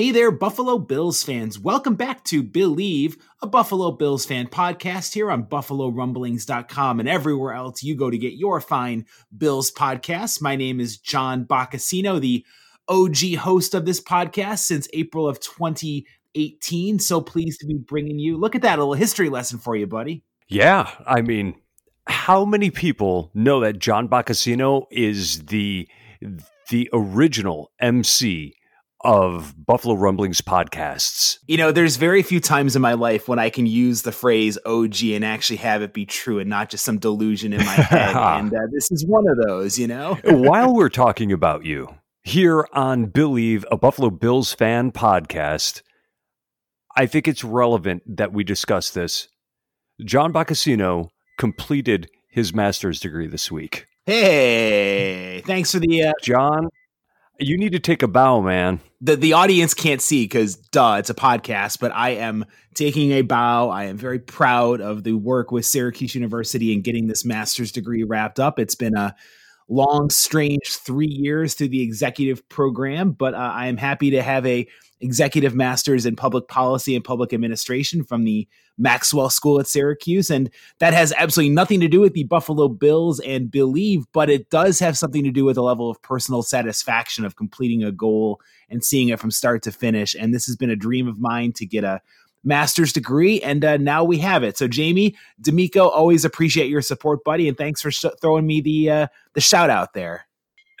Hey there, Buffalo Bills fans. Welcome back to Believe, a Buffalo Bills fan podcast here on BuffaloRumblings.com and everywhere else you go to get your fine Bills podcast. My name is John Boccacino, the OG host of this podcast since April of 2018. So pleased to be bringing you. Look at that, a little history lesson for you, buddy. Yeah, I mean, how many people know that John Boccacino is the the original MC of Buffalo Rumblings podcasts. You know, there's very few times in my life when I can use the phrase OG and actually have it be true and not just some delusion in my head. and uh, this is one of those, you know? While we're talking about you here on Believe, a Buffalo Bills fan podcast, I think it's relevant that we discuss this. John Boccacino completed his master's degree this week. Hey, thanks for the uh, John. You need to take a bow, man. The the audience can't see because duh, it's a podcast, but I am taking a bow. I am very proud of the work with Syracuse University and getting this master's degree wrapped up. It's been a long, strange three years through the executive program, but uh, I am happy to have a executive master's in public policy and public administration from the Maxwell School at Syracuse. And that has absolutely nothing to do with the Buffalo Bills and Believe, but it does have something to do with a level of personal satisfaction of completing a goal and seeing it from start to finish. And this has been a dream of mine to get a master's degree, and uh, now we have it. So, Jamie D'Amico, always appreciate your support, buddy, and thanks for sh- throwing me the uh, the shout out there.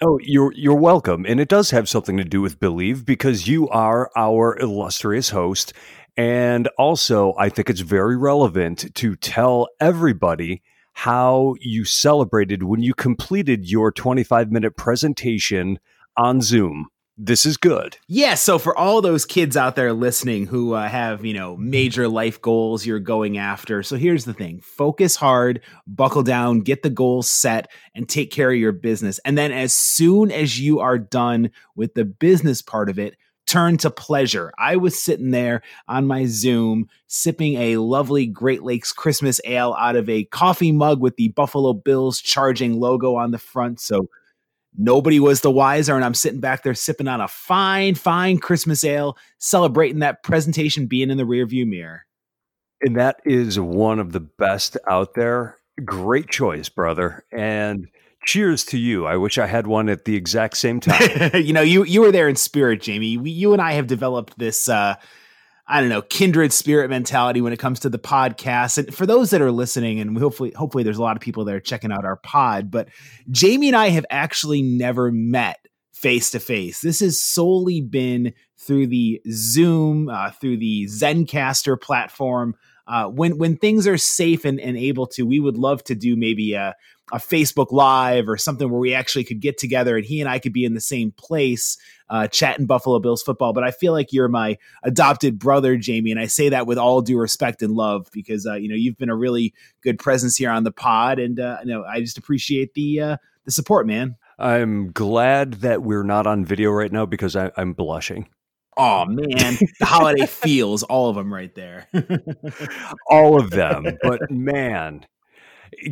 Oh, you're you're welcome, and it does have something to do with believe because you are our illustrious host, and also I think it's very relevant to tell everybody how you celebrated when you completed your 25 minute presentation on Zoom this is good. Yeah. So for all those kids out there listening who uh, have, you know, major life goals you're going after. So here's the thing focus hard, buckle down, get the goals set, and take care of your business. And then as soon as you are done with the business part of it, turn to pleasure. I was sitting there on my Zoom sipping a lovely Great Lakes Christmas ale out of a coffee mug with the Buffalo Bills charging logo on the front. So Nobody was the wiser, and I'm sitting back there sipping on a fine, fine Christmas ale, celebrating that presentation being in the rearview mirror. And that is one of the best out there. Great choice, brother. And cheers to you. I wish I had one at the exact same time. you know, you you were there in spirit, Jamie. We, you and I have developed this uh, I don't know, kindred spirit mentality when it comes to the podcast. And for those that are listening, and hopefully, hopefully there's a lot of people there checking out our pod, but Jamie and I have actually never met face to face. This has solely been through the Zoom, uh, through the Zencastr platform. Uh, when when things are safe and, and able to, we would love to do maybe a, a Facebook Live or something where we actually could get together and he and I could be in the same place uh, chatting Buffalo Bills football. But I feel like you're my adopted brother, Jamie, and I say that with all due respect and love because uh, you know you've been a really good presence here on the pod, and uh, you know I just appreciate the uh, the support, man. I'm glad that we're not on video right now because I, I'm blushing. Oh man, the holiday feels all of them right there. all of them. But man,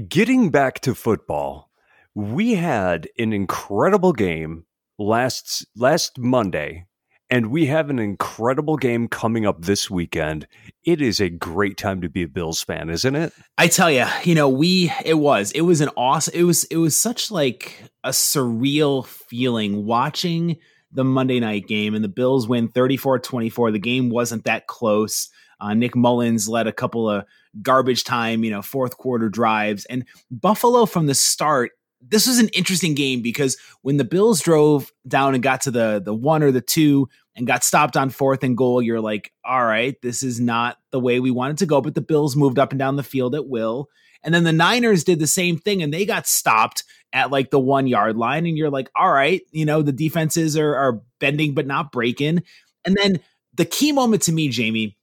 getting back to football, we had an incredible game last last Monday and we have an incredible game coming up this weekend. It is a great time to be a Bills fan, isn't it? I tell you, you know, we it was it was an awesome it was it was such like a surreal feeling watching the Monday night game and the Bills win 34-24. The game wasn't that close. Uh, Nick Mullens led a couple of garbage time, you know, fourth quarter drives. And Buffalo from the start, this was an interesting game because when the Bills drove down and got to the the one or the two and got stopped on fourth and goal, you're like, all right, this is not the way we wanted to go. But the Bills moved up and down the field at will. And then the Niners did the same thing and they got stopped at like the one yard line. And you're like, all right, you know, the defenses are, are bending but not breaking. And then the key moment to me, Jamie,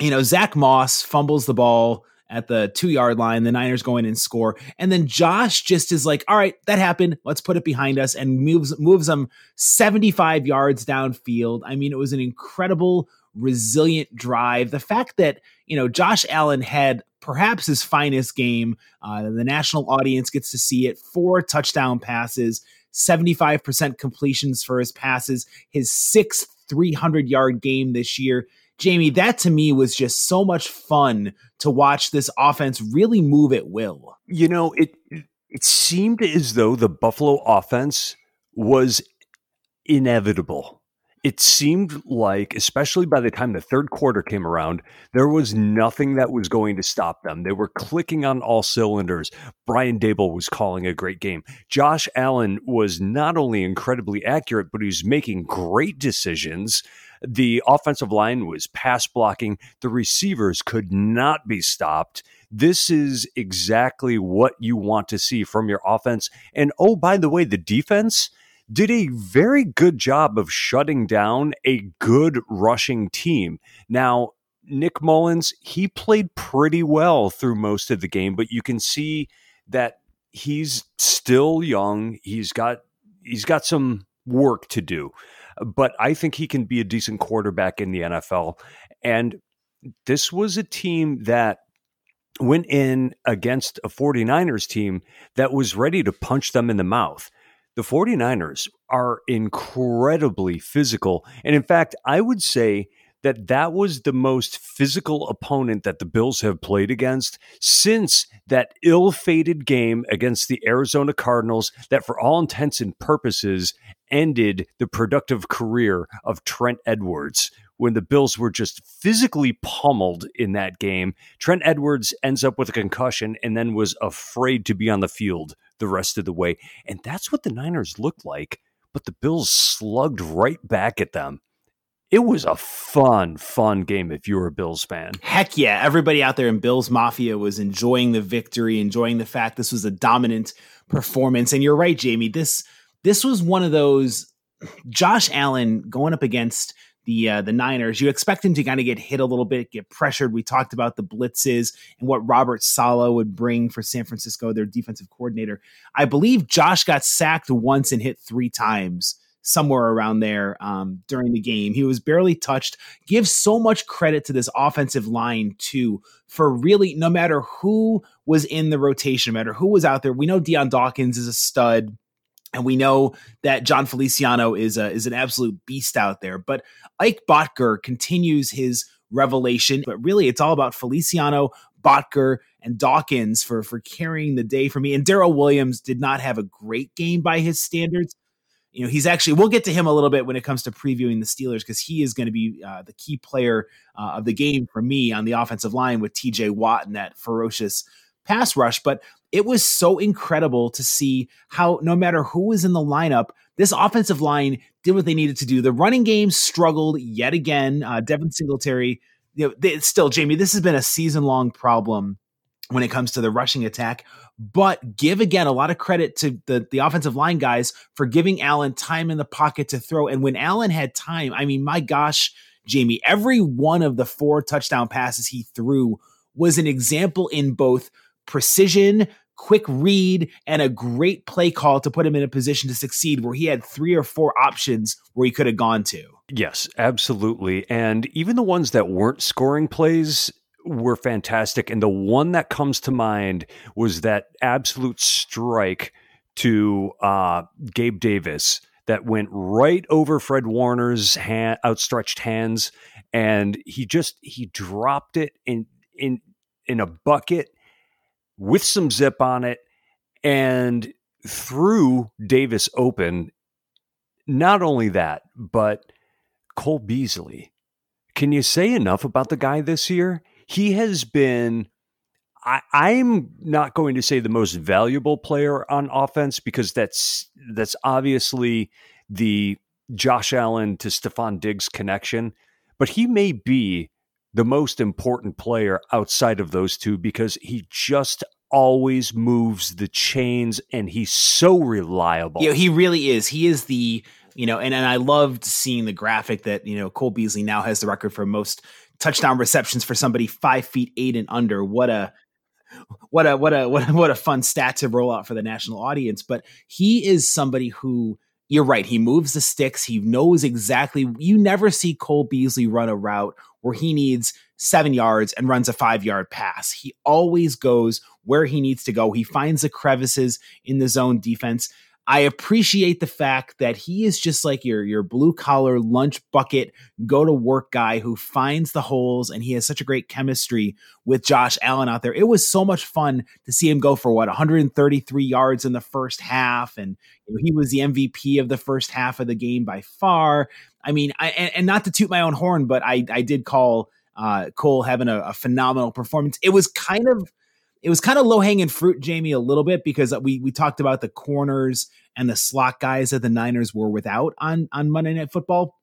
you know, Zach Moss fumbles the ball at the two yard line. The Niners go in and score. And then Josh just is like, all right, that happened. Let's put it behind us and moves moves them 75 yards downfield. I mean, it was an incredible, resilient drive. The fact that, you know, Josh Allen had perhaps his finest game. Uh, the national audience gets to see it. Four touchdown passes, 75% completions for his passes, his sixth 300 yard game this year. Jamie, that to me was just so much fun to watch this offense really move at will. You know, it it seemed as though the Buffalo offense was inevitable. It seemed like, especially by the time the third quarter came around, there was nothing that was going to stop them. They were clicking on all cylinders. Brian Daboll was calling a great game. Josh Allen was not only incredibly accurate, but he was making great decisions. The offensive line was pass blocking. The receivers could not be stopped. This is exactly what you want to see from your offense. And oh, by the way, the defense did a very good job of shutting down a good rushing team. Now, Nick Mullens, he played pretty well through most of the game, but you can see that he's still young. He's got he's got some work to do but I think he can be a decent quarterback in the NFL. And this was a team that went in against a 49ers team that was ready to punch them in the mouth. The 49ers are incredibly physical. And in fact, I would say that that was the most physical opponent that the Bills have played against since that ill fated game against the Arizona Cardinals, that for all intents and purposes ended the productive career of Trent Edwards. When the Bills were just physically pummeled in that game, Trent Edwards ends up with a concussion and then was afraid to be on the field the rest of the way. And that's what the Niners looked like. But the Bills slugged right back at them it was a fun, fun game if you were a Bills fan. Heck yeah. Everybody out there in Bills Mafia was enjoying the victory, enjoying the fact this was a dominant performance. And you're right, Jamie. This this was one of those Josh Allen going up against the uh, the Niners. You expect him to kind of get hit a little bit, get pressured. We talked about the blitzes and what Robert Saleh would bring for San Francisco, their defensive coordinator. I believe Josh got sacked once and hit three times somewhere around there um, during the game. He was barely touched. Give so much credit to this offensive line too for really no matter who was in the rotation, no matter who was out there. We know Dion Dawkins is a stud. And we know that Jon Feliciano is a, is an absolute beast out there. But Ike Boettger continues his revelation. But really, it's all about Feliciano, Boettger, and Dawkins for for carrying the day for me. And Daryl Williams did not have a great game by his standards, you know, he's actually, we'll get to him a little bit when it comes to previewing the Steelers because he is going to be uh, the key player uh, of the game for me on the offensive line with TJ Watt and that ferocious pass rush. But it was so incredible to see how, no matter who was in the lineup, this offensive line did what they needed to do. The running game struggled yet again. Uh, Devin Singletary, you know, they, still, Jamie, this has been a season long problem when it comes to the rushing attack. But give again a lot of credit to the, the offensive line guys for giving Allen time in the pocket to throw. And when Allen had time, I mean, my gosh, Jamie, every one of the four touchdown passes he threw was an example in both precision, quick read, and a great play call to put him in a position to succeed where he had three or four options where he could have gone to. Yes, absolutely. And even the ones that weren't scoring plays, were fantastic. And the one that comes to mind was that absolute strike to uh, Gabe Davis that went right over Fred Warner's hand, outstretched hands, and he just he dropped it in in in a bucket with some zip on it, and threw Davis open. Not only that, but Cole Beasley. Can you say enough about the guy this year? He has been I, I'm not going to say the most valuable player on offense because that's that's obviously the Josh Allen to Stefon Diggs connection, but he may be the most important player outside of those two because he just always moves the chains and he's so reliable. Yeah, he really is. He is the, you know, and, and I loved seeing the graphic that, you know, Cole Beasley now has the record for most touchdown receptions for somebody five feet eight and under. What a what a what a what a, what a fun stat to roll out for the national audience. But he is somebody who you're right. He moves the sticks. He knows exactly. You never see Cole Beasley run a route where he needs seven yards and runs a five yard pass. He always goes where he needs to go. He finds the crevices in the zone defense. I appreciate the fact that he is just like your your blue collar lunch bucket go to work guy who finds the holes and he has such a great chemistry with Josh Allen out there. It was so much fun to see him go for what 133 yards in the first half and you know, he was the MVP of the first half of the game by far. I mean, I, and, and, not to toot my own horn, but I I did call uh, Cole having a, a phenomenal performance. It was kind of it was kind of low hanging fruit, Jamie, a little bit because we we talked about the corners and the slot guys that the Niners were without on on Monday Night Football.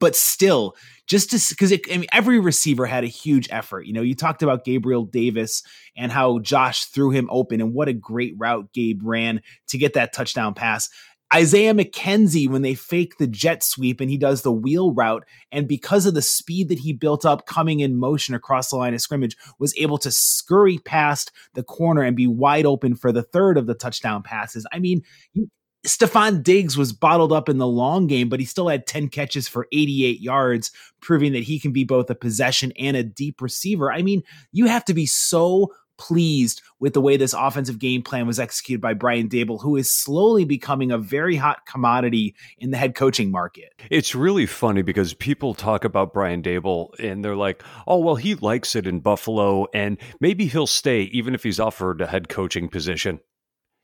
But still, just because I mean, every receiver had a huge effort. You know, you talked about Gabriel Davis and how Josh threw him open, and what a great route Gabe ran to get that touchdown pass. Isaiah McKenzie when they fake the jet sweep and he does the wheel route. And because of the speed that he built up coming in motion across the line of scrimmage, was able to scurry past the corner and be wide open for the third of the touchdown passes. I mean, you, Stefon Diggs was bottled up in the long game, but he still had 10 catches for 88 yards, proving that he can be both a possession and a deep receiver. I mean, you have to be so pleased with the way this offensive game plan was executed by Brian Daboll, who is slowly becoming a very hot commodity in the head coaching market. It's really funny because people talk about Brian Daboll and they're like, oh, well, he likes it in Buffalo and maybe he'll stay even if he's offered a head coaching position.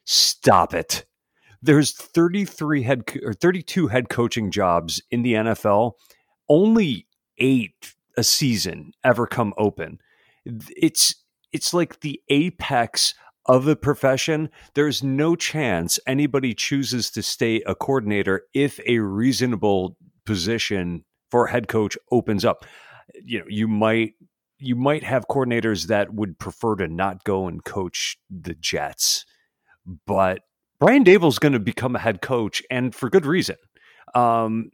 Stop it. There's 33 head or 32 head coaching jobs in the NFL. Only eight a season ever come open. It's it's like the apex of the profession. There's no chance anybody chooses to stay a coordinator if a reasonable position for head coach opens up. You know, you might you might have coordinators that would prefer to not go and coach the Jets, but Brian Daboll's going to become a head coach, and for good reason. Um,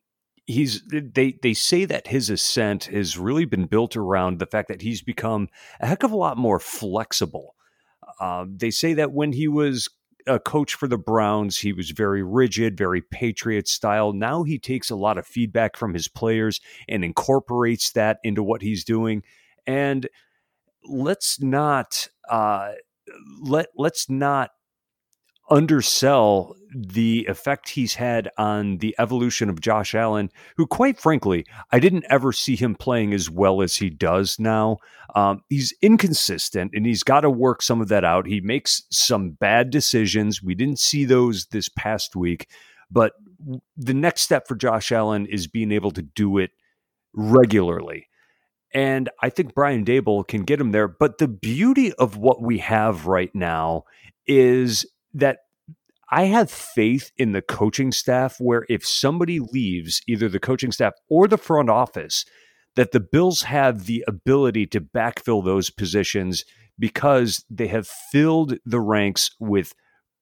he's they they say that his ascent has really been built around the fact that he's become a heck of a lot more flexible. Uh, they say that when he was a coach for the Browns, he was very rigid, very Patriot style. Now he takes a lot of feedback from his players and incorporates that into what he's doing. And let's not uh, let let's not undersell the effect he's had on the evolution of Josh Allen, who, quite frankly, I didn't ever see him playing as well as he does now. Um, he's inconsistent and he's got to work some of that out. He makes some bad decisions. We didn't see those this past week, but the next step for Josh Allen is being able to do it regularly. And I think Brian Daboll can get him there. But the beauty of what we have right now is that I have faith in the coaching staff where if somebody leaves, either the coaching staff or the front office, that the Bills have the ability to backfill those positions because they have filled the ranks with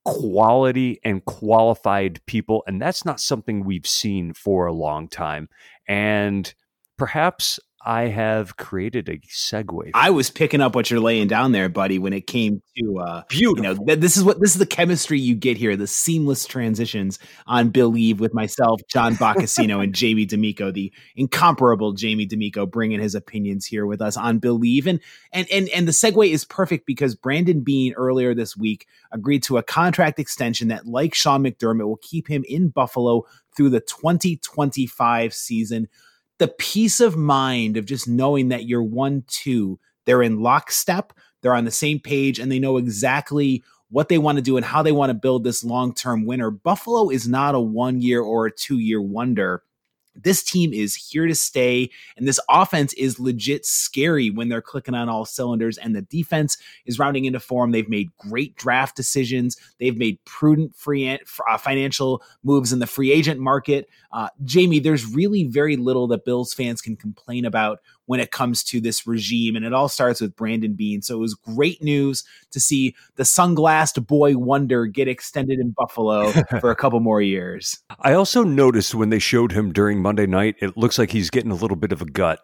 quality and qualified people. And that's not something we've seen for a long time. And perhaps I have created a segue. I was picking up what you're laying down there, buddy, when it came to uh Beautiful. you know, th- this is what this is the chemistry you get here, the seamless transitions on Believe with myself, John Boccacino, and Jamie D'Amico, the incomparable Jamie D'Amico bringing his opinions here with us on Believe, And and and and the segue is perfect because Brandon Beane earlier this week agreed to a contract extension that, like Sean McDermott, will keep him in Buffalo through the 2025 season the peace of mind of just knowing that you're one, two, they're in lockstep, they're on the same page, and they know exactly what they want to do and how they want to build this long term winner. Buffalo is not a one year or a two year wonder this team is here to stay and this offense is legit scary when they're clicking on all cylinders and the defense is rounding into form. They've made great draft decisions. They've made prudent free uh, financial moves in the free agent market. Uh, jamie there's really very little that bills fans can complain about when it comes to this regime. And it all starts with Brandon Beane. So it was great news to see the sunglassed boy wonder get extended in Buffalo for a couple more years. I also noticed when they showed him during Monday night, it looks like he's getting a little bit of a gut.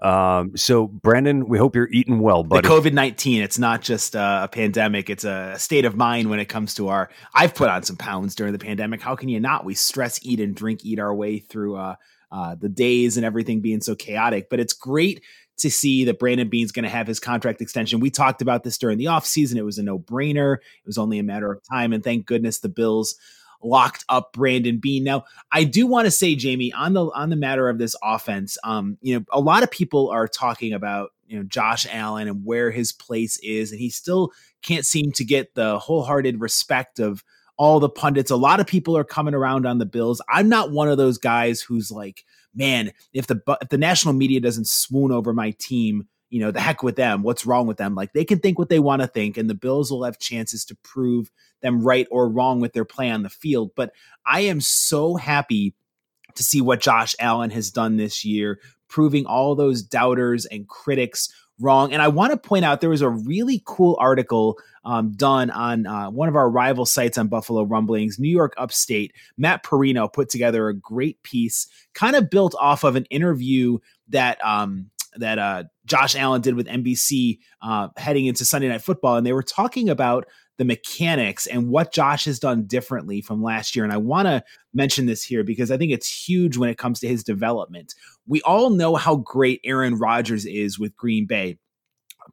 Um, so Brandon, we hope you're eating well, buddy. The COVID nineteen, it's not just a pandemic; it's a state of mind when it comes to our. I've put on some pounds during the pandemic. How can you not? We stress eat and drink eat our way through uh, uh, the days and everything being so chaotic. But it's great to see that Brandon Beane's going to have his contract extension. We talked about this during the offseason. It was a no brainer. It was only a matter of time. And thank goodness the Bills locked up Brandon Beane. Now, I do want to say, Jamie, on the on the matter of this offense, um, you know, a lot of people are talking about you know Josh Allen and where his place is, and he still can't seem to get the wholehearted respect of all the pundits. A lot of people are coming around on the Bills. I'm not one of those guys who's like, man, if the if the national media doesn't swoon over my team, you know, the heck with them. What's wrong with them? Like they can think what they want to think, and the Bills will have chances to prove them right or wrong with their play on the field. But I am so happy to see what Josh Allen has done this year, proving all those doubters and critics wrong. And I want to point out there was a really cool article um, done on uh, one of our rival sites on Buffalo Rumblings, New York Upstate. Matt Parrino put together a great piece, kind of built off of an interview that um, that uh, Josh Allen did with NBC uh, heading into Sunday Night Football, and they were talking about the mechanics and what Josh has done differently from last year. And I want to mention this here because I think it's huge when it comes to his development. We all know how great Aaron Rodgers is with Green Bay,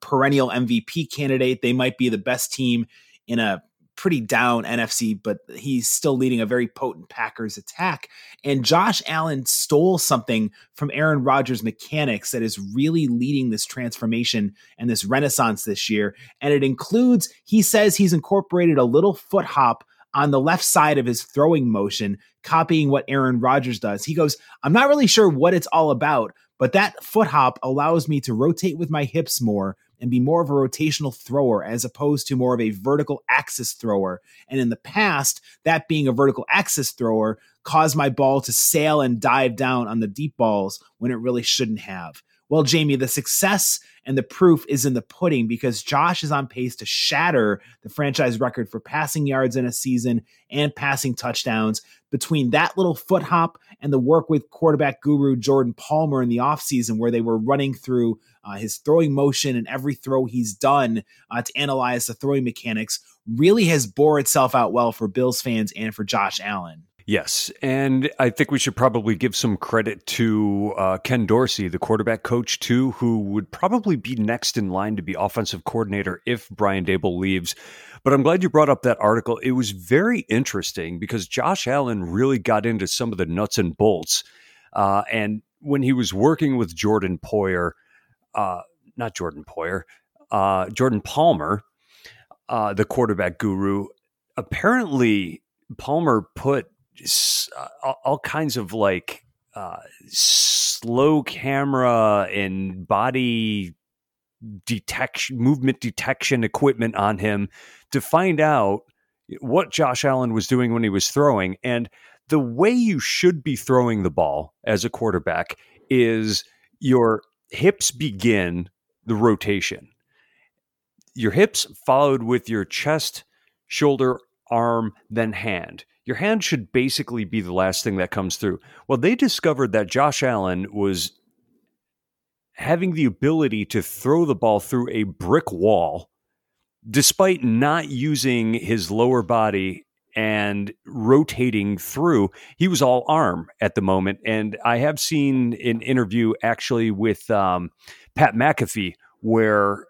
perennial MVP candidate. They might be the best team in a pretty down NFC, but he's still leading a very potent Packers attack. And Josh Allen stole something from Aaron Rodgers' mechanics that is really leading this transformation and this renaissance this year. And it includes, he says he's incorporated a little foot hop on the left side of his throwing motion, copying what Aaron Rodgers does. He goes, I'm not really sure what it's all about, but that foot hop allows me to rotate with my hips more and be more of a rotational thrower as opposed to more of a vertical axis thrower. And in the past, that being a vertical axis thrower caused my ball to sail and dive down on the deep balls when it really shouldn't have. Well, Jamie, the success and the proof is in the pudding because Josh is on pace to shatter the franchise record for passing yards in a season and passing touchdowns. Between that little foot hop and the work with quarterback guru Jordan Palmer in the offseason, where they were running through uh, his throwing motion and every throw he's done uh, to analyze the throwing mechanics, really has bore itself out well for Bills fans and for Josh Allen. Yes, and I think we should probably give some credit to uh, Ken Dorsey, the quarterback coach, too, who would probably be next in line to be offensive coordinator if Brian Daboll leaves. But I'm glad you brought up that article. It was very interesting because Josh Allen really got into some of the nuts and bolts. Uh, and when he was working with Jordan Poyer, uh, not Jordan Poyer, uh, Jordan Palmer, uh, the quarterback guru, apparently Palmer put uh, all kinds of like uh, slow camera and body detection, movement detection equipment on him to find out what Josh Allen was doing when he was throwing. And the way you should be throwing the ball as a quarterback is your hips begin the rotation. Your hips followed with your chest, shoulder, arm, then hand your hand should basically be the last thing that comes through. Well, they discovered that Josh Allen was having the ability to throw the ball through a brick wall despite not using his lower body and rotating through. He was all arm at the moment. And I have seen an interview actually with um, Pat McAfee where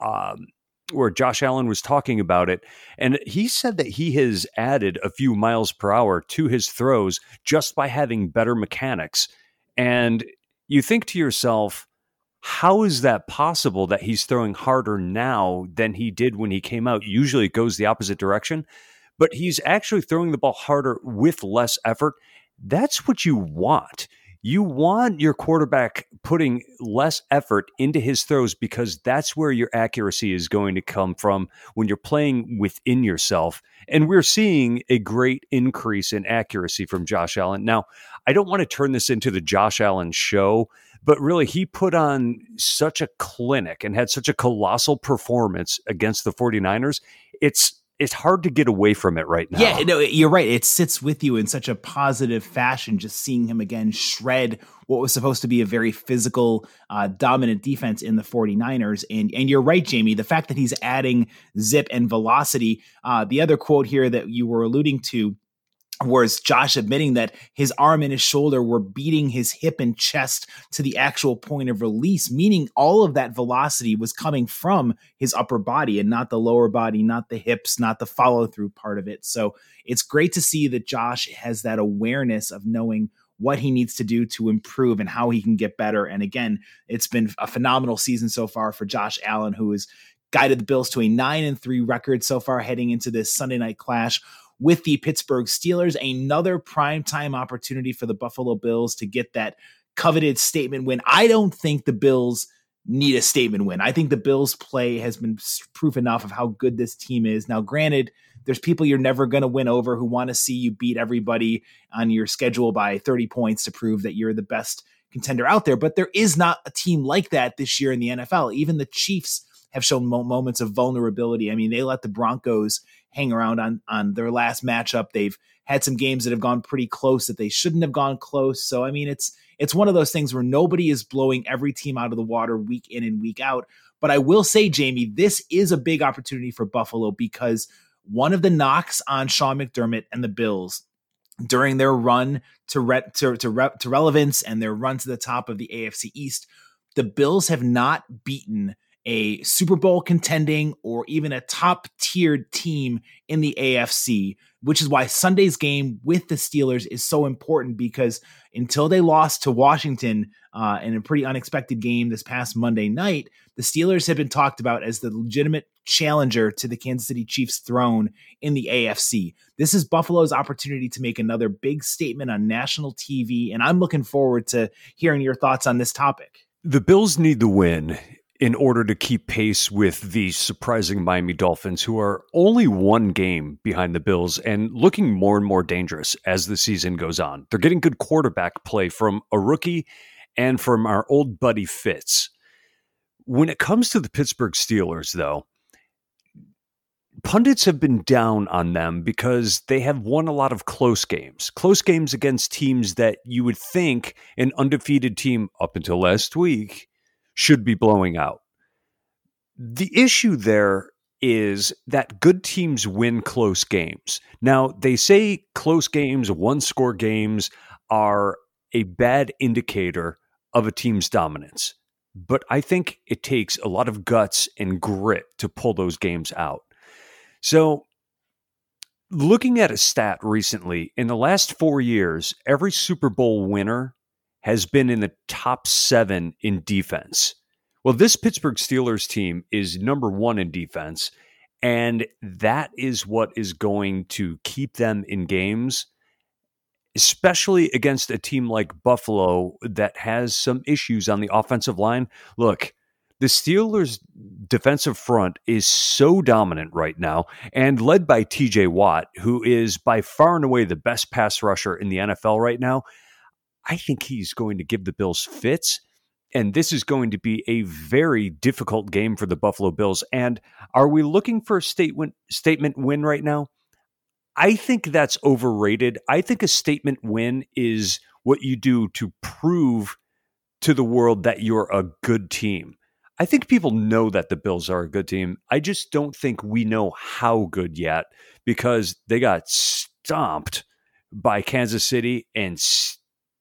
um, where Josh Allen was talking about it. And he said that he has added a few miles per hour to his throws just by having better mechanics. And you think to yourself, how is that possible that he's throwing harder now than he did when he came out? Usually it goes the opposite direction, but he's actually throwing the ball harder with less effort. That's what you want. you want your quarterback putting less effort into his throws because that's where your accuracy is going to come from when you're playing within yourself. And we're seeing a great increase in accuracy from Josh Allen. Now, I don't want to turn this into the Josh Allen show, but really, he put on such a clinic and had such a colossal performance against the 49ers. It's it's hard to get away from it right now. Yeah, no, you're right. It sits with you in such a positive fashion. Just seeing him again shred what was supposed to be a very physical, uh, dominant defense in the 49ers. And and you're right, Jamie. The fact that he's adding zip and velocity. Uh, the other quote here that you were alluding to was Josh admitting that his arm and his shoulder were beating his hip and chest to the actual point of release, meaning all of that velocity was coming from his upper body and not the lower body, not the hips, not the follow through part of it. So it's great to see that Josh has that awareness of knowing what he needs to do to improve and how he can get better. And again, it's been a phenomenal season so far for Josh Allen, who has guided the Bills to a nine and three record so far heading into this Sunday night clash with the Pittsburgh Steelers. Another primetime opportunity for the Buffalo Bills to get that coveted statement win. I don't think the Bills need a statement win. I think the Bills play has been proof enough of how good this team is. Now, granted, there's people you're never going to win over who want to see you beat everybody on your schedule by 30 points to prove that you're the best contender out there, but there is not a team like that this year in the NFL. Even the Chiefs have shown mo- moments of vulnerability. I mean, they let the Broncos hang around on on their last matchup. They've had some games that have gone pretty close that they shouldn't have gone close. So I mean, it's it's one of those things where nobody is blowing every team out of the water week in and week out. But I will say, Jamie, this is a big opportunity for Buffalo because one of the knocks on Sean McDermott and the Bills during their run to re- to to, re- to relevance and their run to the top of the AFC East, the Bills have not beaten a Super Bowl contending or even a top tiered team in the AFC, which is why Sunday's game with the Steelers is so important because until they lost to Washington uh, in a pretty unexpected game this past Monday night, the Steelers have been talked about as the legitimate challenger to the Kansas City Chiefs throne in the AFC. This is Buffalo's opportunity to make another big statement on national TV, and I'm looking forward to hearing your thoughts on this topic. The Bills need the win in order to keep pace with the surprising Miami Dolphins, who are only one game behind the Bills and looking more and more dangerous as the season goes on. They're getting good quarterback play from a rookie and from our old buddy Fitz. When it comes to the Pittsburgh Steelers, though, pundits have been down on them because they have won a lot of close games. Close games against teams that you would think an undefeated team up until last week should be blowing out. The issue there is that good teams win close games. Now, they say close games, one score games are a bad indicator of a team's dominance. But I think it takes a lot of guts and grit to pull those games out. So, looking at a stat recently, in the last four years, every Super Bowl winner has been in the top seven in defense. Well, this Pittsburgh Steelers team is number one in defense, and that is what is going to keep them in games, especially against a team like Buffalo that has some issues on the offensive line. Look, the Steelers' defensive front is so dominant right now and led by TJ Watt, who is by far and away the best pass rusher in the NFL right now. I think he's going to give the Bills fits. And this is going to be a very difficult game for the Buffalo Bills. And are we looking for a statement statement win right now? I think that's overrated. I think a statement win is what you do to prove to the world that you're a good team. I think people know that the Bills are a good team. I just don't think we know how good yet because they got stomped by Kansas City and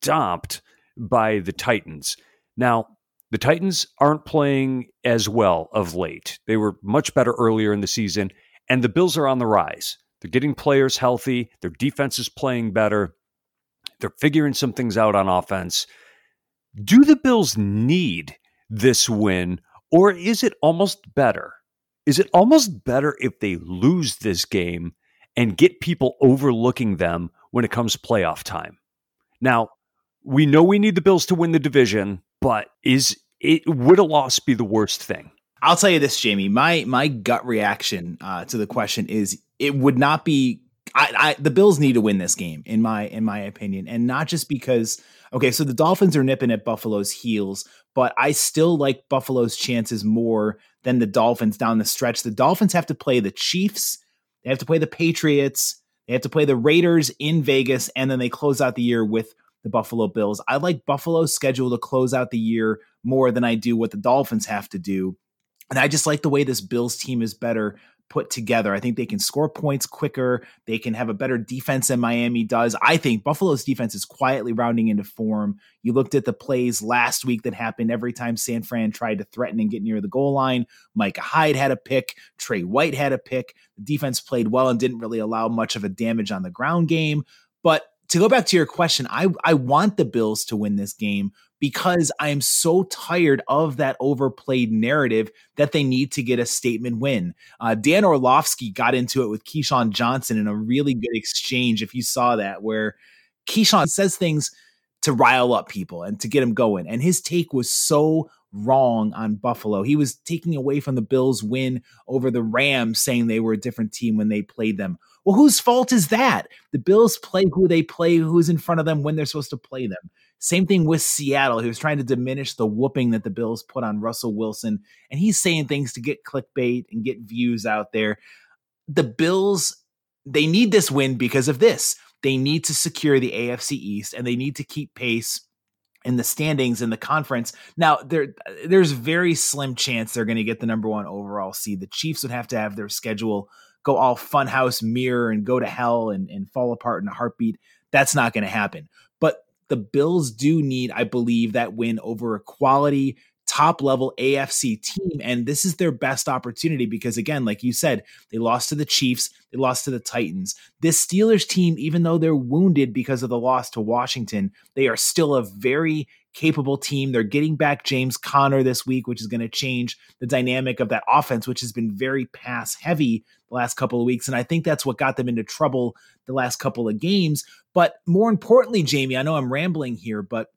stomped by the Titans. Now, the Titans aren't playing as well of late. They were much better earlier in the season, and the Bills are on the rise. They're getting players healthy, their defense is playing better, they're figuring some things out on offense. Do the Bills need this win, or is it almost better? Is it almost better if they lose this game and get people overlooking them when it comes playoff time? Now, We know we need the Bills to win the division, but is it would a loss be the worst thing? I'll tell you this, Jamie. My my gut reaction uh, to the question is it would not be. I, I the Bills need to win this game in my in my opinion, and not just because. Okay, so the Dolphins are nipping at Buffalo's heels, but I still like Buffalo's chances more than the Dolphins down the stretch. The Dolphins have to play the Chiefs, they have to play the Patriots, they have to play the Raiders in Vegas, and then they close out the year with the Buffalo Bills. I like Buffalo's schedule to close out the year more than I do what the Dolphins have to do. And I just like the way this Bills team is better put together. I think they can score points quicker. They can have a better defense than Miami does. I think Buffalo's defense is quietly rounding into form. You looked at the plays last week that happened every time San Fran tried to threaten and get near the goal line. Micah Hyde had a pick. Trey White had a pick. The defense played well and didn't really allow much of a damage on the ground game. But to go back to your question, I, I want the Bills to win this game because I am so tired of that overplayed narrative that they need to get a statement win. Uh, Dan Orlovsky got into it with Keyshawn Johnson in a really good exchange. If you saw that, where Keyshawn says things to rile up people and to get them going, and his take was so wrong on Buffalo. He was taking away from the Bills' win over the Rams, saying they were a different team when they played them. Well, whose fault is that? The Bills play who they play, who's in front of them when they're supposed to play them. Same thing with Seattle. He was trying to diminish the whooping that the Bills put on Russell Wilson, and he's saying things to get clickbait and get views out there. The Bills, they need this win because of this. They need to secure the AFC East and they need to keep pace in the standings in the conference. Now, there there's very slim chance they're going to get the number 1 overall seed. The Chiefs would have to have their schedule go all funhouse mirror and go to hell and, and fall apart in a heartbeat. That's not going to happen. But the Bills do need, I believe, that win over a quality top level AFC team. And this is their best opportunity because, again, like you said, they lost to the Chiefs, they lost to the Titans. This Steelers team, even though they're wounded because of the loss to Washington, they are still a very capable team. They're getting back James Conner this week, which is going to change the dynamic of that offense, which has been very pass heavy the last couple of weeks. And I think that's what got them into trouble the last couple of games. But more importantly, Jamie, I know I'm rambling here, but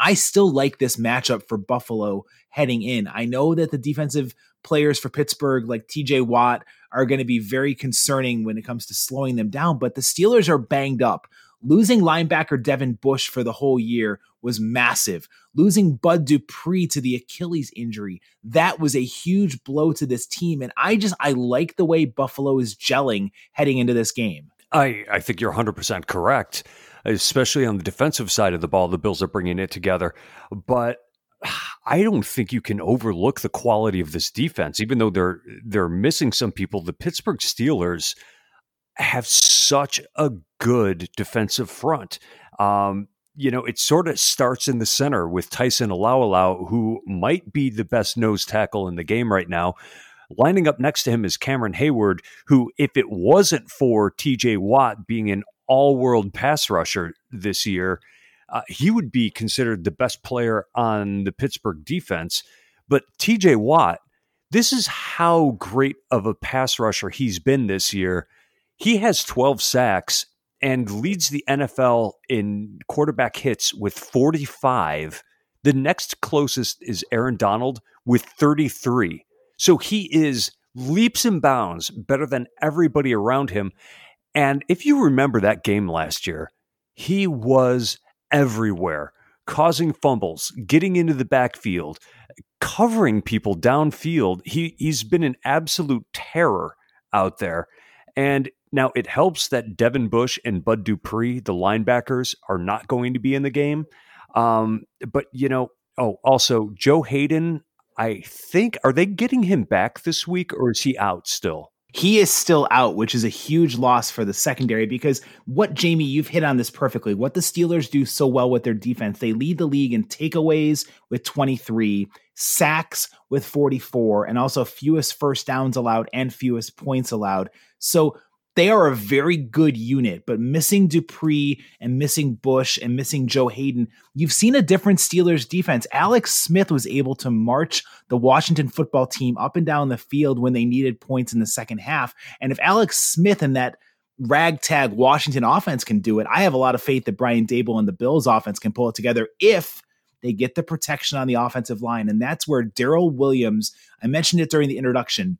I still like this matchup for Buffalo heading in. I know that the defensive players for Pittsburgh, like TJ Watt, are going to be very concerning when it comes to slowing them down, but the Steelers are banged up. Losing linebacker Devin Bush for the whole year was massive. Losing Bud Dupree to the Achilles injury, that was a huge blow to this team. And I just, I like the way Buffalo is gelling heading into this game. I, I think you're 100% correct, especially on the defensive side of the ball. The Bills are bringing it together. But I don't think you can overlook the quality of this defense, even though they're they're missing some people. The Pittsburgh Steelers have such a good defensive front. Um, you know, it sort of starts in the center with Tyson Alualu, who might be the best nose tackle in the game right now. Lining up next to him is Cameron Heyward, who, if it wasn't for TJ Watt being an all world pass rusher this year, uh, he would be considered the best player on the Pittsburgh defense. But TJ Watt, this is how great of a pass rusher he's been this year. He has 12 sacks and leads the NFL in quarterback hits with 45. The next closest is Aaron Donald with 33. So he is leaps and bounds better than everybody around him. And if you remember that game last year, he was everywhere, causing fumbles, getting into the backfield, covering people downfield. He he's been an absolute terror out there. And now, it helps that Devin Bush and Bud Dupree, the linebackers, are not going to be in the game. Um, but, you know, oh, also, Joe Haden, I think, are they getting him back this week or is he out still? He is still out, which is a huge loss for the secondary because what, Jamie, you've hit on this perfectly. What the Steelers do so well with their defense, they lead the league in takeaways with 23, sacks with 44, and also fewest first downs allowed and fewest points allowed. So, they are a very good unit, but missing Dupree and missing Bush and missing Joe Haden, you've seen a different Steelers defense. Alex Smith was able to march the Washington football team up and down the field when they needed points in the second half. And if Alex Smith and that ragtag Washington offense can do it. I have a lot of faith that Brian Daboll and the Bills offense can pull it together if they get the protection on the offensive line. And that's where Daryl Williams, I mentioned it during the introduction,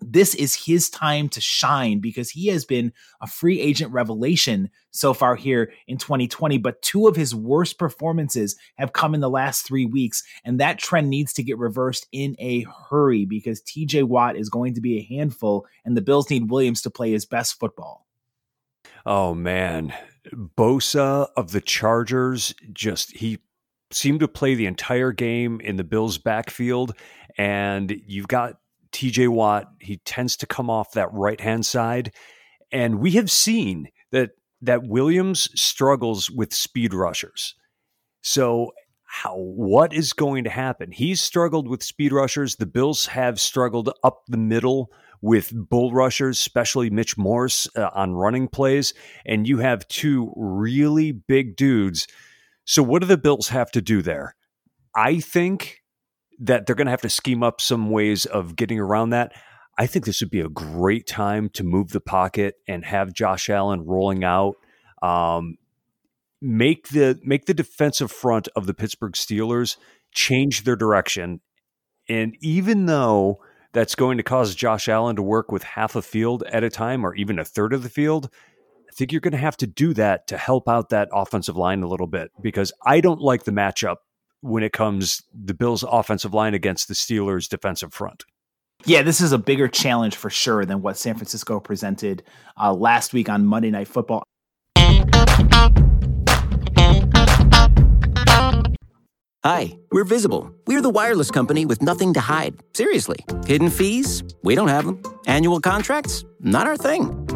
this is his time to shine because he has been a free agent revelation so far here in 2020. But two of his worst performances have come in the last three weeks. And that trend needs to get reversed in a hurry because TJ Watt is going to be a handful, and the Bills need Williams to play his best football. Oh, man. Bosa of the Chargers just, he seemed to play the entire game in the Bills' backfield. And you've got TJ Watt, he tends to come off that right hand side. And we have seen that that Williams struggles with speed rushers. So how what is going to happen? He's struggled with speed rushers. The Bills have struggled up the middle with bull rushers, especially Mitch Morse uh, on running plays. And you have two really big dudes. So what do the Bills have to do there? I think that they're going to have to scheme up some ways of getting around that. I think this would be a great time to move the pocket and have Josh Allen rolling out. Um, make the make the defensive front of the Pittsburgh Steelers change their direction. And even though that's going to cause Josh Allen to work with half a field at a time or even a third of the field, I think you're going to have to do that to help out that offensive line a little bit because I don't like the matchup when it comes the Bills' offensive line against the Steelers' defensive front. Yeah, this is a bigger challenge for sure than what San Francisco presented uh, last week on Monday Night Football. Hi, we're Visible. We're the wireless company with nothing to hide. Seriously. Hidden fees? We don't have them. Annual contracts? Not our thing.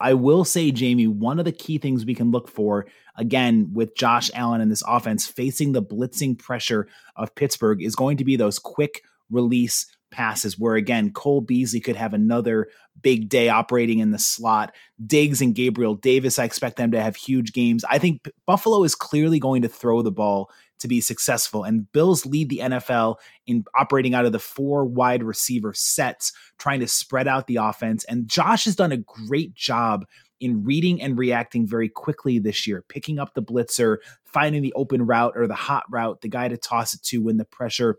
I will say, Jamie, one of the key things we can look for, again, with Josh Allen and this offense facing the blitzing pressure of Pittsburgh, is going to be those quick release passes where, again, Cole Beasley could have another big day operating in the slot. Diggs and Gabriel Davis, I expect them to have huge games. I think Buffalo is clearly going to throw the ball to be successful. And Bills lead the NFL in operating out of the four wide receiver sets, trying to spread out the offense. And Josh has done a great job in reading and reacting very quickly this year, picking up the blitzer, finding the open route or the hot route, the guy to toss it to when the pressure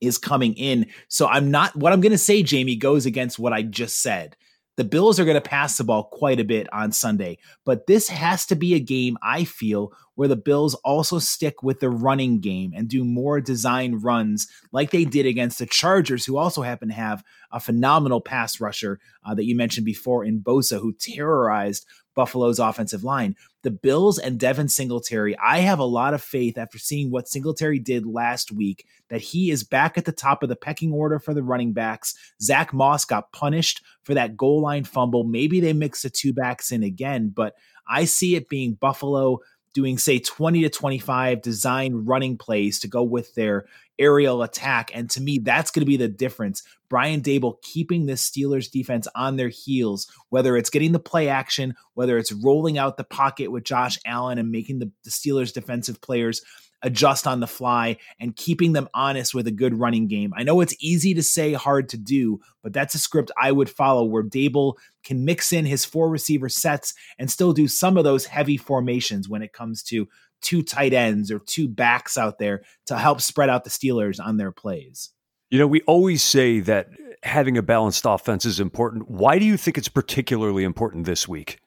is coming in. So I'm not what I'm going to say Jamie goes against what I just said. The Bills are going to pass the ball quite a bit on Sunday, but this has to be a game I feel where the Bills also stick with the running game and do more design runs like they did against the Chargers, who also happen to have a phenomenal pass rusher uh, that you mentioned before in Bosa, who terrorized Buffalo's offensive line. The Bills and Devin Singletary, I have a lot of faith after seeing what Singletary did last week that he is back at the top of the pecking order for the running backs. Zach Moss got punished for that goal line fumble. Maybe they mix the two backs in again, but I see it being Buffalo doing say 20 to 25 design running plays to go with their aerial attack and to me that's going to be the difference. Brian Daboll keeping this Steelers defense on their heels whether it's getting the play action whether it's rolling out the pocket with Josh Allen and making the, the Steelers defensive players adjust on the fly and keeping them honest with a good running game. I know it's easy to say, hard to do, but that's a script I would follow where Daboll can mix in his four receiver sets and still do some of those heavy formations when it comes to two tight ends or two backs out there to help spread out the Steelers on their plays. You know, we always say that having a balanced offense is important. Why do you think it's particularly important this week?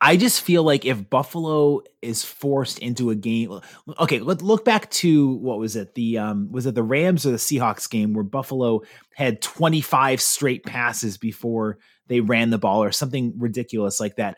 I just feel like if Buffalo is forced into a game, okay, let look back to what was it? The um was it the Rams or the Seahawks game where Buffalo had 25 straight passes before they ran the ball or something ridiculous like that.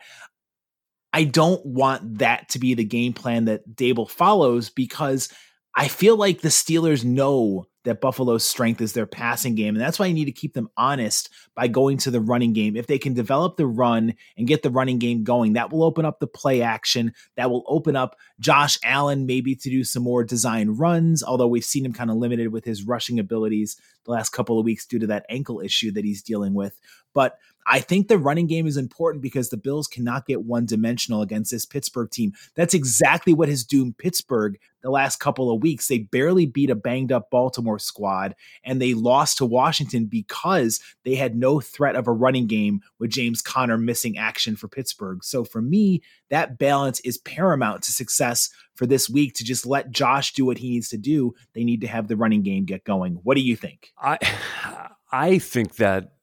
I don't want that to be the game plan that Daboll follows because I feel like the Steelers know that Buffalo's strength is their passing game. And that's why you need to keep them honest by going to the running game. If they can develop the run and get the running game going, that will open up the play action. That will open up Josh Allen maybe to do some more design runs, although we've seen him kind of limited with his rushing abilities the last couple of weeks due to that ankle issue that he's dealing with. But I think the running game is important because the Bills cannot get one dimensional against this Pittsburgh team. That's exactly what has doomed Pittsburgh the last couple of weeks. They barely beat a banged up Baltimore squad and they lost to Washington because they had no threat of a running game with James Conner missing action for Pittsburgh. So for me, that balance is paramount to success for this week to just let Josh do what he needs to do. They need to have the running game get going. What do you think? I I think that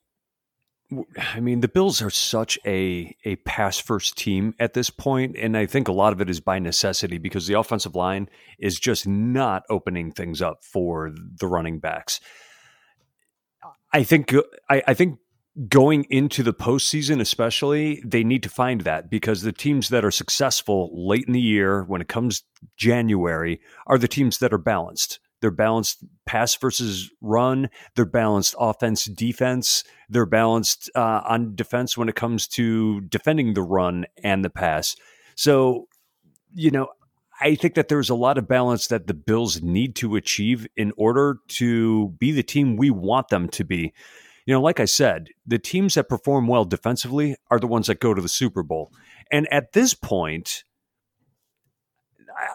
I mean, the Bills are such a a pass first team at this point, and I think a lot of it is by necessity because the offensive line is just not opening things up for the running backs. I think I, I think going into the postseason, especially, they need to find that because the teams that are successful late in the year, when it comes January, are the teams that are balanced. They're balanced pass versus run. They're balanced offense, defense. They're balanced uh, on defense when it comes to defending the run and the pass. So, you know, I think that there's a lot of balance that the Bills need to achieve in order to be the team we want them to be. You know, like I said, the teams that perform well defensively are the ones that go to the Super Bowl. And at this point,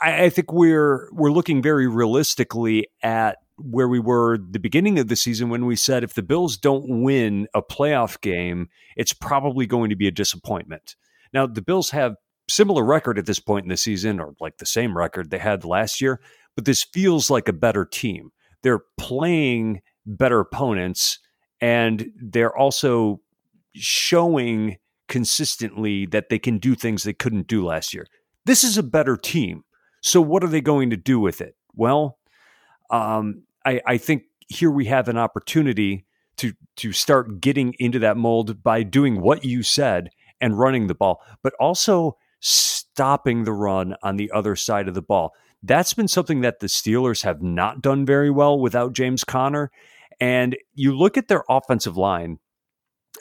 I, I think we're we're looking very realistically at where we were the beginning of the season when we said if the Bills don't win a playoff game, it's probably going to be a disappointment. Now the Bills have similar record at this point in the season, or like the same record they had last year, but this feels like a better team. They're playing better opponents, and they're also showing consistently that they can do things they couldn't do last year. This is a better team. So, what are they going to do with it? Well, um, I, I think here we have an opportunity to to start getting into that mold by doing what you said and running the ball, but also stopping the run on the other side of the ball. That's been something that the Steelers have not done very well without James Conner. And you look at their offensive line,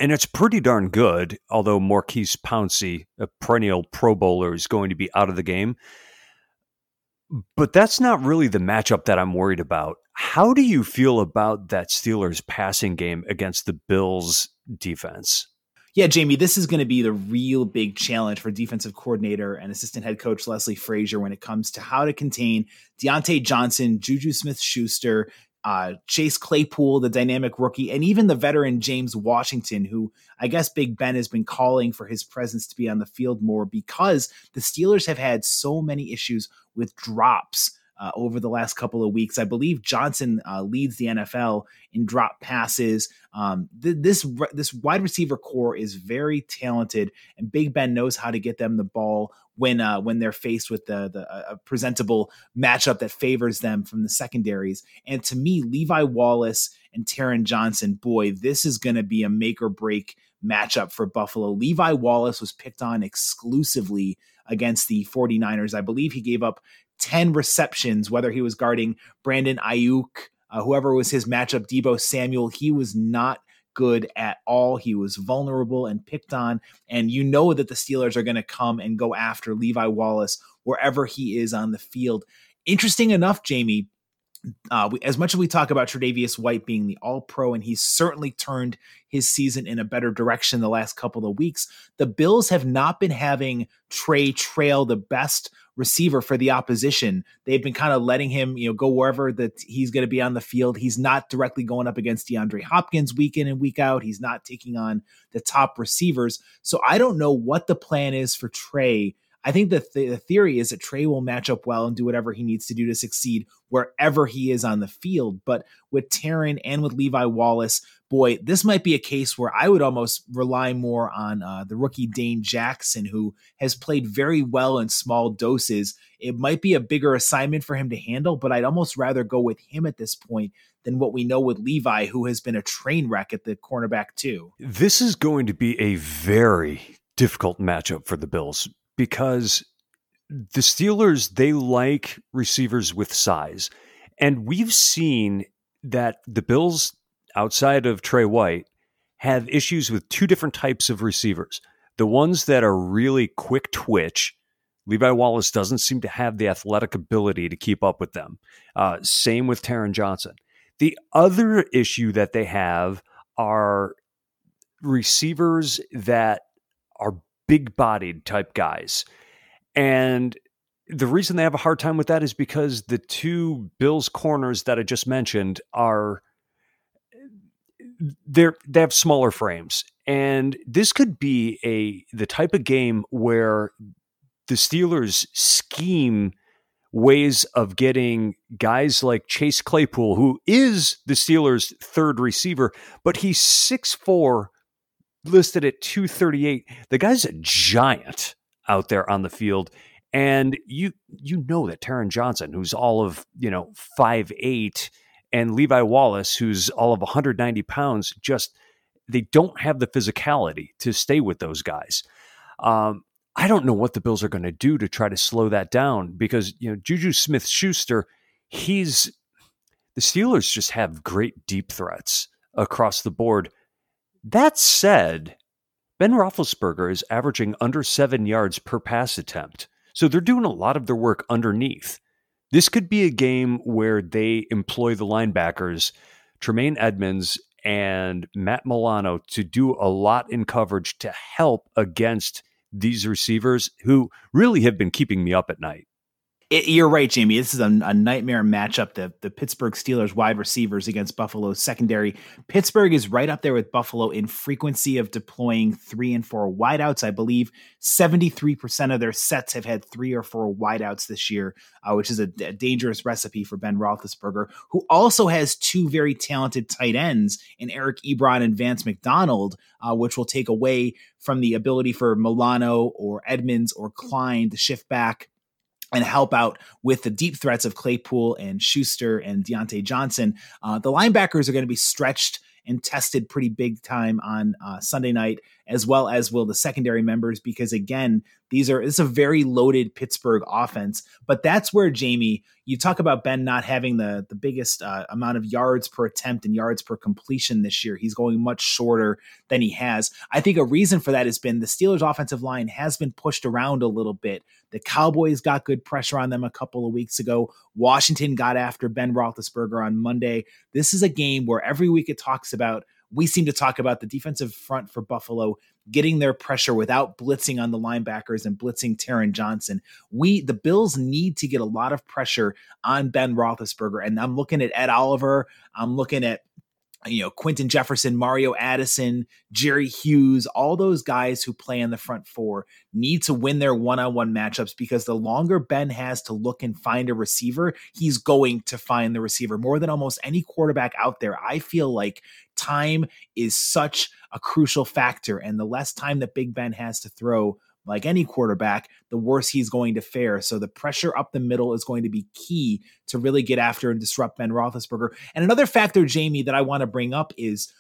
and it's pretty darn good, although Maurkice Pouncey, a perennial Pro Bowler, is going to be out of the game. But that's not really the matchup that I'm worried about. How do you feel about that Steelers passing game against the Bills defense? Yeah, Jamie, this is going to be the real big challenge for defensive coordinator and assistant head coach Leslie Frazier when it comes to how to contain Diontae Johnson, Juju Smith Schuster, uh, Chase Claypool, the dynamic rookie, and even the veteran James Washington, who I guess Big Ben has been calling for his presence to be on the field more because the Steelers have had so many issues with drops uh, over the last couple of weeks. I believe Johnson uh, leads the NFL in drop passes. Um, th- this this wide receiver corps is very talented, and Big Ben knows how to get them the ball when uh, when they're faced with the the presentable matchup that favors them from the secondaries. And to me, Levi Wallace and Taron Johnson, boy, this is going to be a make or break matchup for Buffalo. Levi Wallace was picked on exclusively against the 49ers. I believe he gave up 10 receptions, whether he was guarding Brandon Aiyuk, uh, whoever was his matchup, Deebo Samuel. He was not good at all. He was vulnerable and picked on. And you know that the Steelers are going to come and go after Levi Wallace wherever he is on the field. Interesting enough, Jamie, uh, we, as much as we talk about Tre'Davious White being the All Pro, and he's certainly turned his season in a better direction the last couple of weeks, the Bills have not been having Trey trail the best receiver for the opposition. They've been kind of letting him, you know, go wherever that he's going to be on the field. He's not directly going up against DeAndre Hopkins week in and week out. He's not taking on the top receivers. So I don't know what the plan is for Trey I think the, the theory is that Trey will match up well and do whatever he needs to do to succeed wherever he is on the field. But with Taron and with Levi Wallace, boy, this might be a case where I would almost rely more on uh, the rookie Dane Jackson, who has played very well in small doses. It might be a bigger assignment for him to handle, but I'd almost rather go with him at this point than what we know with Levi, who has been a train wreck at the cornerback, too. This is going to be a very difficult matchup for the Bills because the Steelers they like receivers with size. And we've seen that the Bills, outside of Trey White, have issues with two different types of receivers. The ones that are really quick twitch. Levi Wallace doesn't seem to have the athletic ability to keep up with them. Uh, same with Taron Johnson. The other issue that they have are receivers that are big bodied type guys. And the reason they have a hard time with that is because the two Bills corners that I just mentioned are they're they have smaller frames. And this could be a the type of game where the Steelers scheme ways of getting guys like Chase Claypool, who is the Steelers' third receiver, but he's 6'4, listed at 238. The guy's a giant out there on the field. And you you know that Taron Johnson, who's all of, you know, five eight, and Levi Wallace, who's all of 190 pounds, just they don't have the physicality to stay with those guys. Um, I don't know what the Bills are going to do to try to slow that down because you know Juju Smith Schuster, he's the Steelers just have great deep threats across the board. That said, Ben Roethlisberger is averaging under seven yards per pass attempt. So they're doing a lot of their work underneath. This could be a game where they employ the linebackers, Tremaine Edmunds and Matt Milano, to do a lot in coverage to help against these receivers who really have been keeping me up at night. It, you're right, Jamie. This is a, a, nightmare matchup. The the Pittsburgh Steelers wide receivers against Buffalo's secondary. Pittsburgh is right up there with Buffalo in frequency of deploying three and four wideouts. I believe 73% of their sets have had three or four wideouts this year, uh, which is a, a, dangerous recipe for Ben Roethlisberger, who also has two very talented tight ends in Eric Ebron and Vance McDonald, uh, which will take away from the ability for Milano or Edmunds or Klein to shift back and help out with the deep threats of Claypool and Schuster and Diontae Johnson. Uh, the linebackers are going to be stretched and tested pretty big time on uh, Sunday night, as well as will the secondary members, because again, these are it's a very loaded Pittsburgh offense. But that's where Jamie, you talk about Ben not having the the biggest uh, amount of yards per attempt and yards per completion this year. He's going much shorter than he has. I think a reason for that has been the Steelers' offensive line has been pushed around a little bit. The Cowboys got good pressure on them a couple of weeks ago. Washington got after Ben Roethlisberger on Monday. This is a game where every week it talks about we seem to talk about the defensive front for Buffalo getting their pressure without blitzing on the linebackers and blitzing Taron Johnson. We the Bills need to get a lot of pressure on Ben Roethlisberger, and I'm looking at Ed Oliver. I'm looking at you know, Quinton Jefferson, Mario Addison, Jerry Hughes, all those guys who play in the front four need to win their one on one matchups because the longer Ben has to look and find a receiver, he's going to find the receiver more than almost any quarterback out there. I feel like time is such a crucial factor, and the less time that Big Ben has to throw, like any quarterback, the worse he's going to fare. So the pressure up the middle is going to be key to really get after and disrupt Ben Roethlisberger. And another factor, Jamie, that I want to bring up is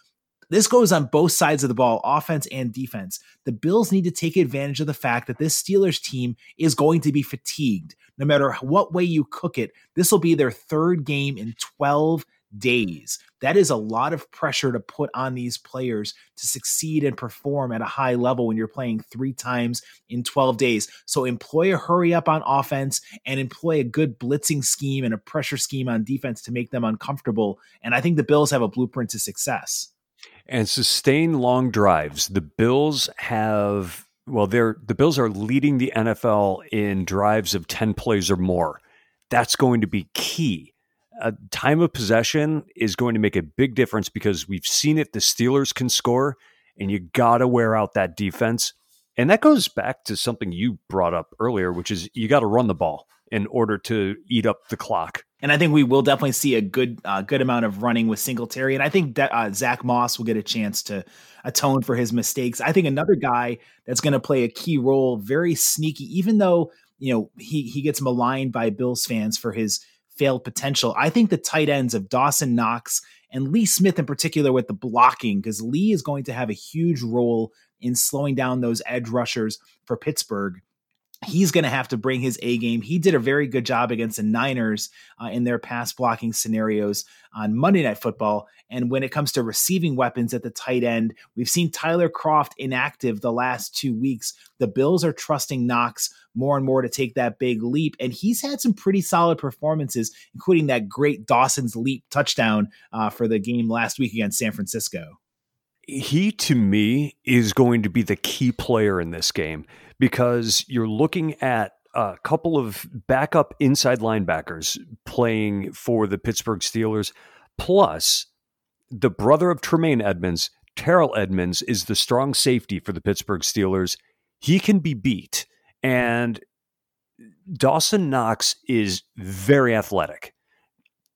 this goes on both sides of the ball, offense and defense. The Bills need to take advantage of the fact that this Steelers team is going to be fatigued. No matter what way you cook it, this will be their third game in 12 days. That is a lot of pressure to put on these players to succeed and perform at a high level when you're playing three times in 12 days. So employ a hurry up on offense and employ a good blitzing scheme and a pressure scheme on defense to make them uncomfortable. And I think the Bills have a blueprint to success. And sustain long drives. The Bills have well, they're the Bills are leading the NFL in drives of 10 plays or more. That's going to be key uh, time of possession is going to make a big difference because we've seen it. The Steelers can score, and you got to wear out that defense. And that goes back to something you brought up earlier, which is you got to run the ball in order to eat up the clock. And I think we will definitely see a good uh, good amount of running with Singletary. And I think that uh, Zach Moss will get a chance to atone for his mistakes. I think another guy that's going to play a key role, very sneaky, even though you know he he gets maligned by Bills fans for his failed potential. I think the tight ends of Dawson Knox and Lee Smith in particular with the blocking, because Lee is going to have a huge role in slowing down those edge rushers for Pittsburgh. He's going to have to bring his A game. He did a very good job against the Niners uh, in their pass blocking scenarios on Monday Night Football. And when it comes to receiving weapons at the tight end, we've seen Tyler Kroft inactive the last two weeks. The Bills are trusting Knox more and more to take that big leap. And he's had some pretty solid performances, including that great Dawson's Leap touchdown uh, for the game last week against San Francisco he to me is going to be the key player in this game because you're looking at a couple of backup inside linebackers playing for the Pittsburgh Steelers, plus the brother of Tremaine Edmunds, Terrell Edmunds, is the strong safety for the Pittsburgh Steelers. He can be beat. And Dawson Knox is very athletic.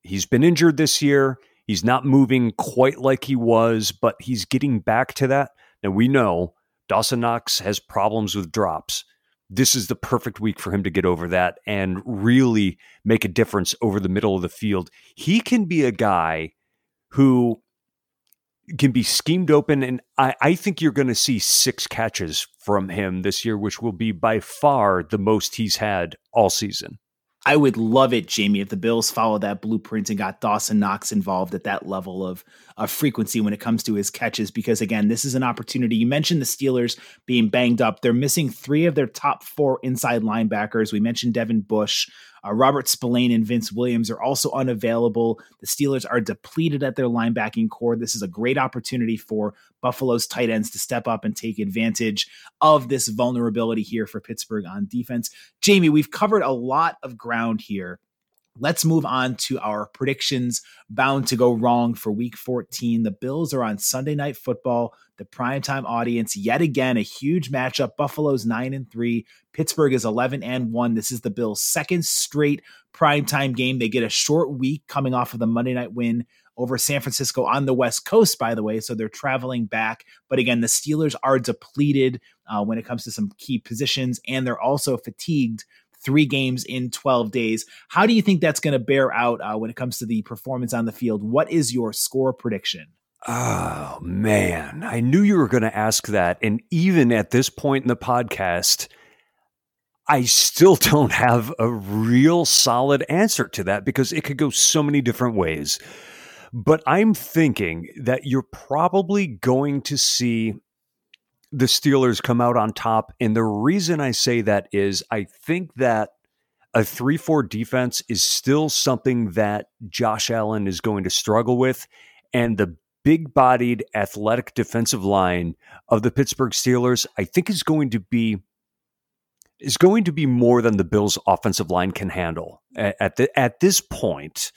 He's been injured this year. He's not moving quite like he was, but he's getting back to that. Now we know Dawson Knox has problems with drops. This is the perfect week for him to get over that and really make a difference over the middle of the field. He can be a guy who can be schemed open, and I, I think you're going to see six catches from him this year, which will be by far the most he's had all season. I would love it, Jamie, if the Bills followed that blueprint and got Dawson Knox involved at that level of, of frequency when it comes to his catches. Because again, this is an opportunity. You mentioned the Steelers being banged up. They're missing three of their top four inside linebackers. We mentioned Devin Bush. Uh, Robert Spillane and Vince Williams are also unavailable. The Steelers are depleted at their linebacking corps. This is a great opportunity for Buffalo's tight ends to step up and take advantage of this vulnerability here for Pittsburgh on defense. Jamie, we've covered a lot of ground here. Let's move on to our predictions bound to go wrong for week 14. The Bills are on Sunday Night Football, the primetime audience. Yet again, a huge matchup. Buffalo's 9 and 3, Pittsburgh is 11 and 1. This is the Bills' second straight primetime game. They get a short week coming off of the Monday night win over San Francisco on the West Coast, by the way. So they're traveling back. But again, the Steelers are depleted uh, when it comes to some key positions, and they're also fatigued three games in 12 days. How do you think that's going to bear out uh, when it comes to the performance on the field? What is your score prediction? Oh, man. I knew you were going to ask that. And even at this point in the podcast, I still don't have a real solid answer to that because it could go so many different ways. But I'm thinking that you're probably going to see the Steelers come out on top. And the reason I say that is I think that a 3 4 defense is still something that Josh Allen is going to struggle with. And the big bodied, athletic defensive line of the Pittsburgh Steelers, I think is going to be. Is going to be more than the Bills' offensive line can handle at, the at this point.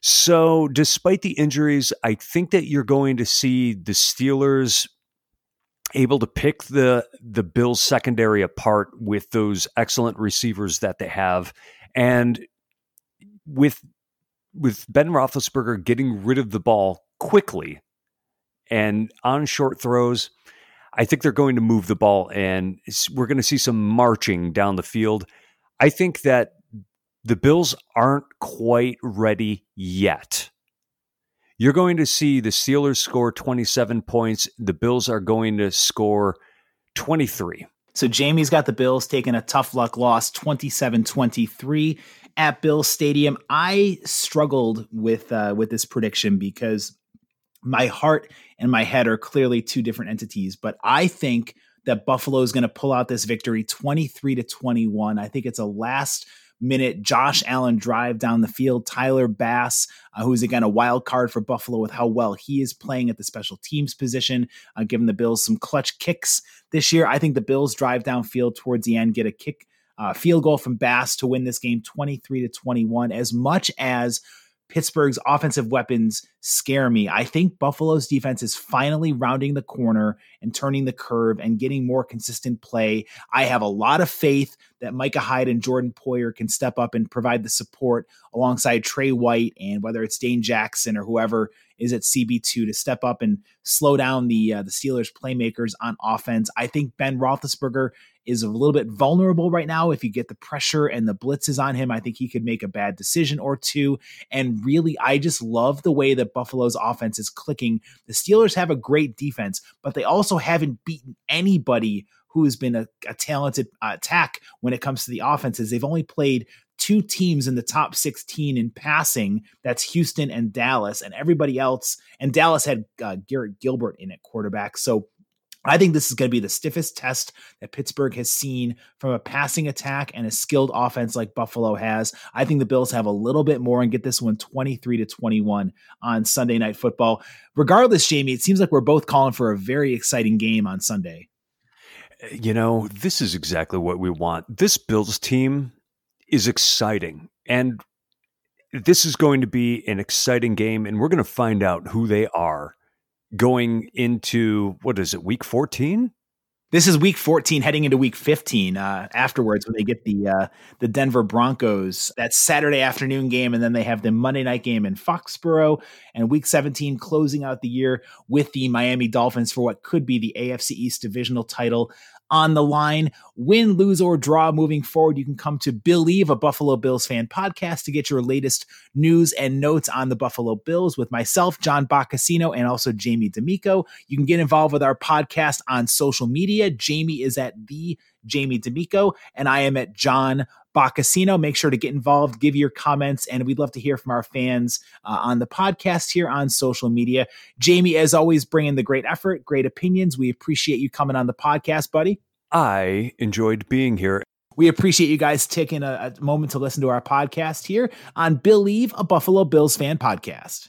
So, despite the injuries, I think that you're going to see the Steelers able to pick the the Bills secondary apart with those excellent receivers that they have, and with with Ben Roethlisberger getting rid of the ball quickly and on short throws, I think they're going to move the ball, and we're going to see some marching down the field. I think that the Bills aren't quite ready yet you're going to see the Steelers score 27 points. The Bills are going to score 23. So Jamie's got the Bills taking a tough luck loss 27 23 at Bill Stadium. I struggled with uh, with this prediction because my heart and my head are clearly two different entities, but I think that Buffalo is going to pull out this victory 23 to 21. I think it's a last minute Josh Allen drive down the field. Tyler Bass, uh, who's again a wild card for Buffalo with how well he is playing at the special teams position, uh, giving the Bills some clutch kicks this year. I think the Bills drive downfield towards the end, get a kick. Uh, field goal from Bass to win this game 23 to 21. As much as Pittsburgh's offensive weapons scare me. I think Buffalo's defense is finally rounding the corner and turning the curve and getting more consistent play. I have a lot of faith that Micah Hyde and Jordan Poyer can step up and provide the support alongside Trey White and whether it's Dane Jackson or whoever is at CB2 to step up and slow down the uh, the Steelers playmakers on offense. I think Ben Roethlisberger is a little bit vulnerable right now. If you get the pressure and the blitzes on him, I think he could make a bad decision or two. And really, I just love the way that Buffalo's offense is clicking. The Steelers have a great defense, but they also haven't beaten anybody who's been a, a talented uh, attack when it comes to the offenses. They've only played two teams in the top 16 in passing. That's Houston and Dallas, and everybody else. And Dallas had uh, Garrett Gilbert in at quarterback. So I think this is going to be the stiffest test that Pittsburgh has seen from a passing attack and a skilled offense like Buffalo has. I think the Bills have a little bit more and get this one 23 to 21 on Sunday Night Football. Regardless, Jamie, it seems like we're both calling for a very exciting game on Sunday. You know, this is exactly what we want. This Bills team is exciting. And this is going to be an exciting game, and we're going to find out who they are going into what is it, week 14? This is week 14, heading into week 15. Uh, afterwards, when they get the uh, the Denver Broncos, that Saturday afternoon game, and then they have the Monday night game in Foxborough, and week 17 closing out the year with the Miami Dolphins for what could be the AFC East divisional title on the line. Win, lose, or draw moving forward, you can come to Believe, a Buffalo Bills fan podcast, to get your latest news and notes on the Buffalo Bills with myself, John Boccacino, and also Jamie D'Amico. You can get involved with our podcast on social media. Jamie is at the Jamie D'Amico, and I am at John Boccacino. Make sure to get involved, give your comments, and we'd love to hear from our fans uh, on the podcast here on social media. Jamie, as always, bringing the great effort, great opinions. We appreciate you coming on the podcast, buddy. I enjoyed being here. We appreciate you guys taking a, a moment to listen to our podcast here on Believe, a Buffalo Bills fan podcast.